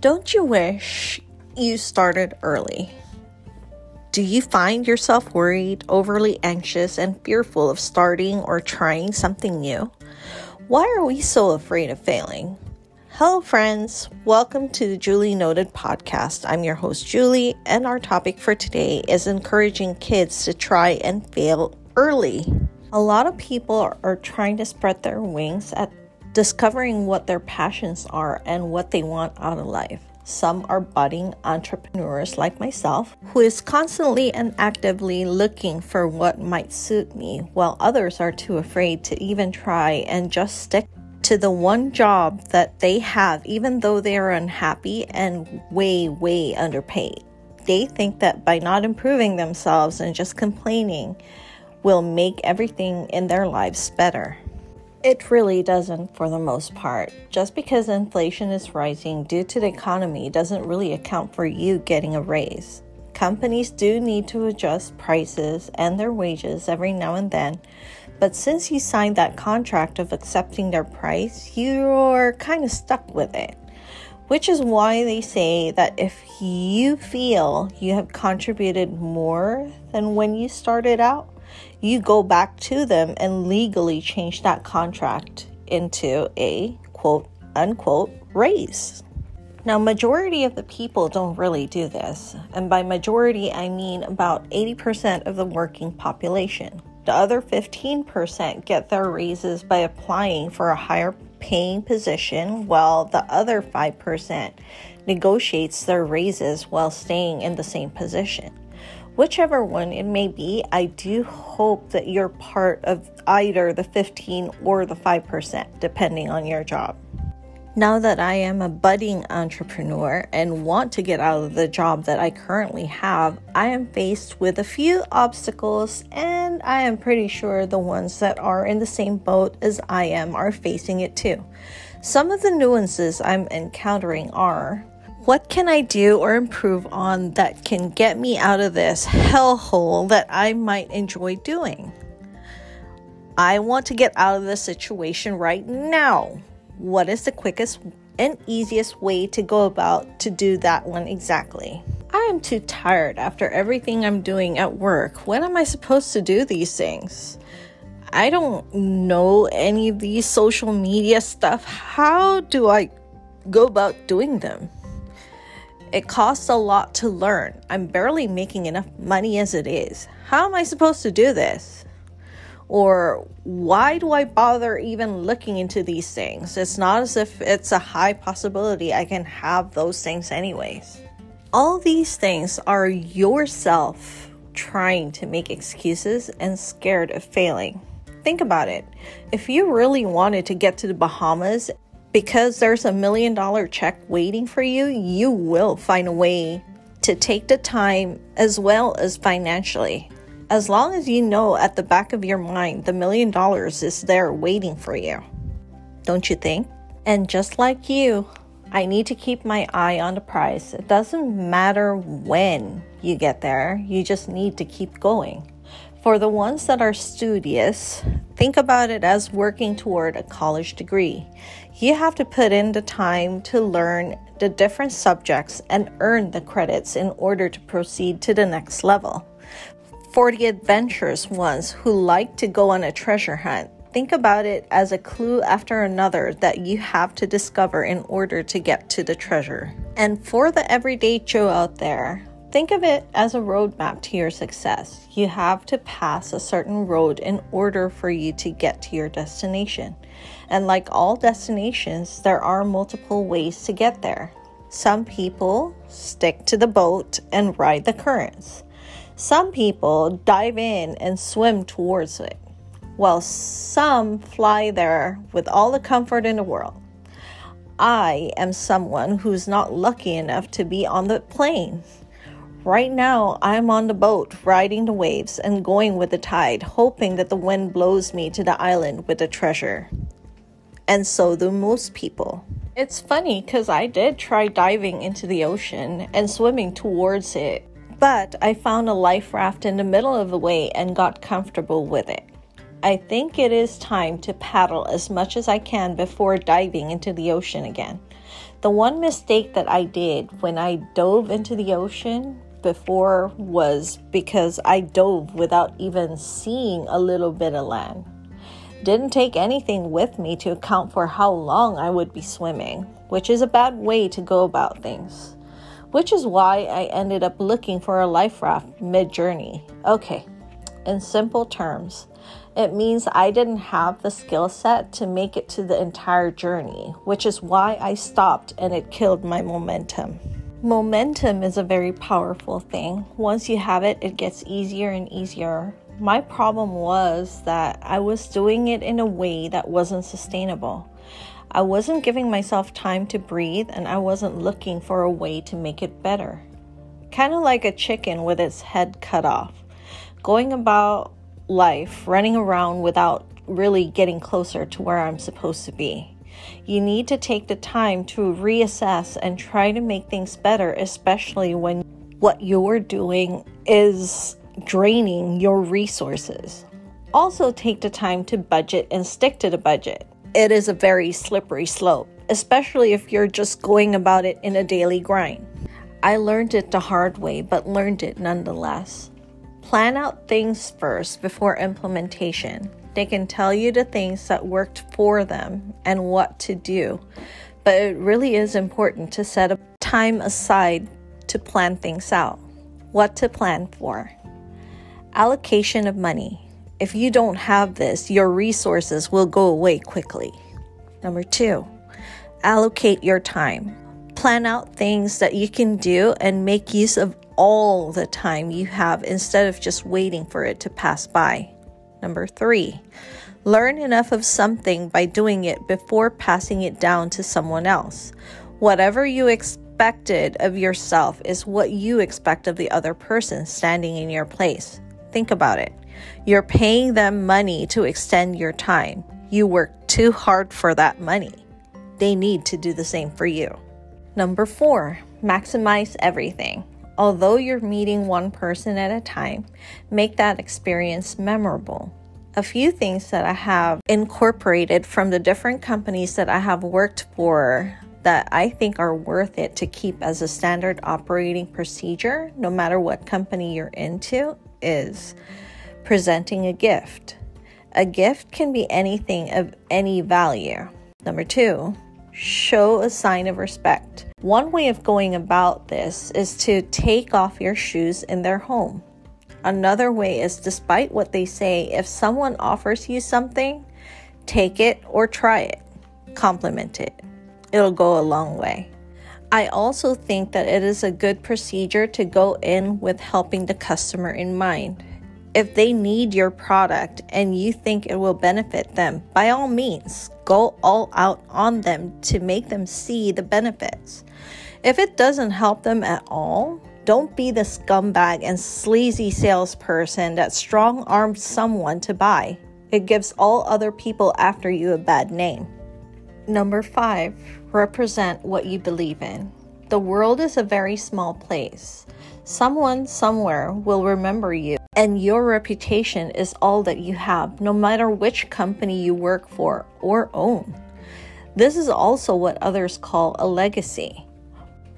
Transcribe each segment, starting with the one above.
Don't you wish you started early? Do you find yourself worried, overly anxious, and fearful of starting or trying something new? Why are we so afraid of failing? Hello, friends. Welcome to the Julie Noted podcast. I'm your host, Julie, and our topic for today is encouraging kids to try and fail early. A lot of people are trying to spread their wings at discovering what their passions are and what they want out of life. Some are budding entrepreneurs like myself, who is constantly and actively looking for what might suit me, while others are too afraid to even try and just stick to the one job that they have, even though they are unhappy and way, way underpaid. They think that by not improving themselves and just complaining will make everything in their lives better. It really doesn't for the most part. Just because inflation is rising due to the economy doesn't really account for you getting a raise. Companies do need to adjust prices and their wages every now and then, but since you signed that contract of accepting their price, you're kind of stuck with it. Which is why they say that if you feel you have contributed more than when you started out, you go back to them and legally change that contract into a quote unquote raise. Now, majority of the people don't really do this, and by majority I mean about 80% of the working population. The other 15% get their raises by applying for a higher paying position, while the other 5% negotiates their raises while staying in the same position whichever one it may be, I do hope that you're part of either the 15 or the 5%, depending on your job. Now that I am a budding entrepreneur and want to get out of the job that I currently have, I am faced with a few obstacles, and I am pretty sure the ones that are in the same boat as I am are facing it too. Some of the nuances I'm encountering are what can I do or improve on that can get me out of this hellhole that I might enjoy doing? I want to get out of this situation right now. What is the quickest and easiest way to go about to do that one exactly? I am too tired after everything I'm doing at work. When am I supposed to do these things? I don't know any of these social media stuff. How do I go about doing them? It costs a lot to learn. I'm barely making enough money as it is. How am I supposed to do this? Or why do I bother even looking into these things? It's not as if it's a high possibility I can have those things anyways. All these things are yourself trying to make excuses and scared of failing. Think about it. If you really wanted to get to the Bahamas because there's a million dollar check waiting for you, you will find a way to take the time as well as financially. As long as you know at the back of your mind the million dollars is there waiting for you. Don't you think? And just like you, I need to keep my eye on the prize. It doesn't matter when you get there, you just need to keep going. For the ones that are studious, think about it as working toward a college degree. You have to put in the time to learn the different subjects and earn the credits in order to proceed to the next level. For the adventurous ones who like to go on a treasure hunt, think about it as a clue after another that you have to discover in order to get to the treasure. And for the everyday Joe out there, Think of it as a roadmap to your success. You have to pass a certain road in order for you to get to your destination. And like all destinations, there are multiple ways to get there. Some people stick to the boat and ride the currents. Some people dive in and swim towards it, while some fly there with all the comfort in the world. I am someone who's not lucky enough to be on the plane. Right now, I'm on the boat, riding the waves and going with the tide, hoping that the wind blows me to the island with the treasure. And so do most people. It's funny because I did try diving into the ocean and swimming towards it, but I found a life raft in the middle of the way and got comfortable with it. I think it is time to paddle as much as I can before diving into the ocean again. The one mistake that I did when I dove into the ocean before was because I dove without even seeing a little bit of land. Didn't take anything with me to account for how long I would be swimming, which is a bad way to go about things. Which is why I ended up looking for a life raft mid journey. Okay, in simple terms, it means I didn't have the skill set to make it to the entire journey, which is why I stopped and it killed my momentum. Momentum is a very powerful thing. Once you have it, it gets easier and easier. My problem was that I was doing it in a way that wasn't sustainable. I wasn't giving myself time to breathe and I wasn't looking for a way to make it better. Kind of like a chicken with its head cut off, going about life running around without really getting closer to where I'm supposed to be. You need to take the time to reassess and try to make things better, especially when what you're doing is draining your resources. Also, take the time to budget and stick to the budget. It is a very slippery slope, especially if you're just going about it in a daily grind. I learned it the hard way, but learned it nonetheless. Plan out things first before implementation. They can tell you the things that worked for them and what to do. But it really is important to set a time aside to plan things out. What to plan for. Allocation of money. If you don't have this, your resources will go away quickly. Number two, allocate your time. Plan out things that you can do and make use of all the time you have instead of just waiting for it to pass by. Number three, learn enough of something by doing it before passing it down to someone else. Whatever you expected of yourself is what you expect of the other person standing in your place. Think about it. You're paying them money to extend your time. You work too hard for that money. They need to do the same for you. Number four, maximize everything. Although you're meeting one person at a time, make that experience memorable. A few things that I have incorporated from the different companies that I have worked for that I think are worth it to keep as a standard operating procedure, no matter what company you're into, is presenting a gift. A gift can be anything of any value. Number two, show a sign of respect. One way of going about this is to take off your shoes in their home. Another way is, despite what they say, if someone offers you something, take it or try it, compliment it. It'll go a long way. I also think that it is a good procedure to go in with helping the customer in mind. If they need your product and you think it will benefit them, by all means, go all out on them to make them see the benefits. If it doesn't help them at all, don't be the scumbag and sleazy salesperson that strong armed someone to buy. It gives all other people after you a bad name. Number five, represent what you believe in. The world is a very small place. Someone somewhere will remember you, and your reputation is all that you have, no matter which company you work for or own. This is also what others call a legacy.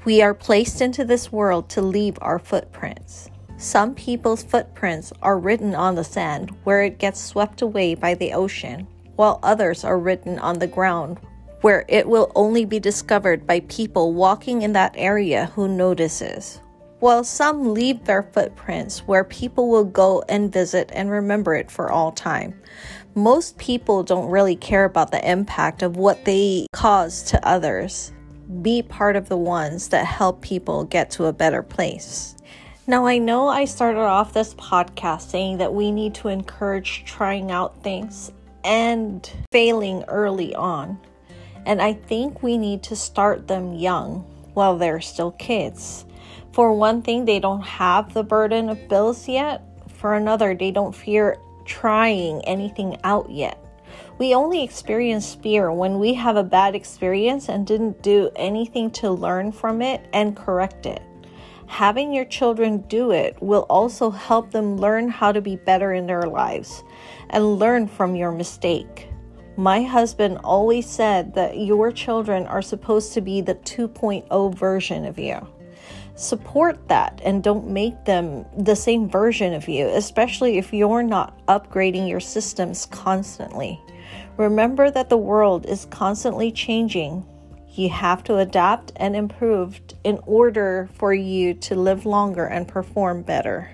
We are placed into this world to leave our footprints. Some people's footprints are written on the sand where it gets swept away by the ocean, while others are written on the ground where it will only be discovered by people walking in that area who notices while some leave their footprints where people will go and visit and remember it for all time. Most people don't really care about the impact of what they cause to others. Be part of the ones that help people get to a better place. Now, I know I started off this podcast saying that we need to encourage trying out things and failing early on. And I think we need to start them young while they're still kids. For one thing, they don't have the burden of bills yet. For another, they don't fear trying anything out yet. We only experience fear when we have a bad experience and didn't do anything to learn from it and correct it. Having your children do it will also help them learn how to be better in their lives. and learn from your mistake. My husband always said that your children are supposed to be the 2.0 version of you. Support that and don't make them the same version of you, especially if you're not upgrading your systems constantly. Remember that the world is constantly changing. You have to adapt and improve in order for you to live longer and perform better.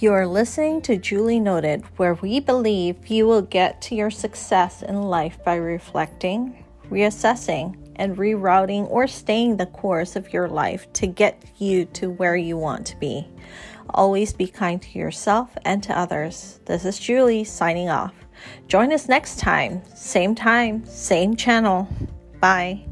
You are listening to Julie Noted, where we believe you will get to your success in life by reflecting, reassessing, and rerouting or staying the course of your life to get you to where you want to be. Always be kind to yourself and to others. This is Julie signing off. Join us next time, same time, same channel. Bye.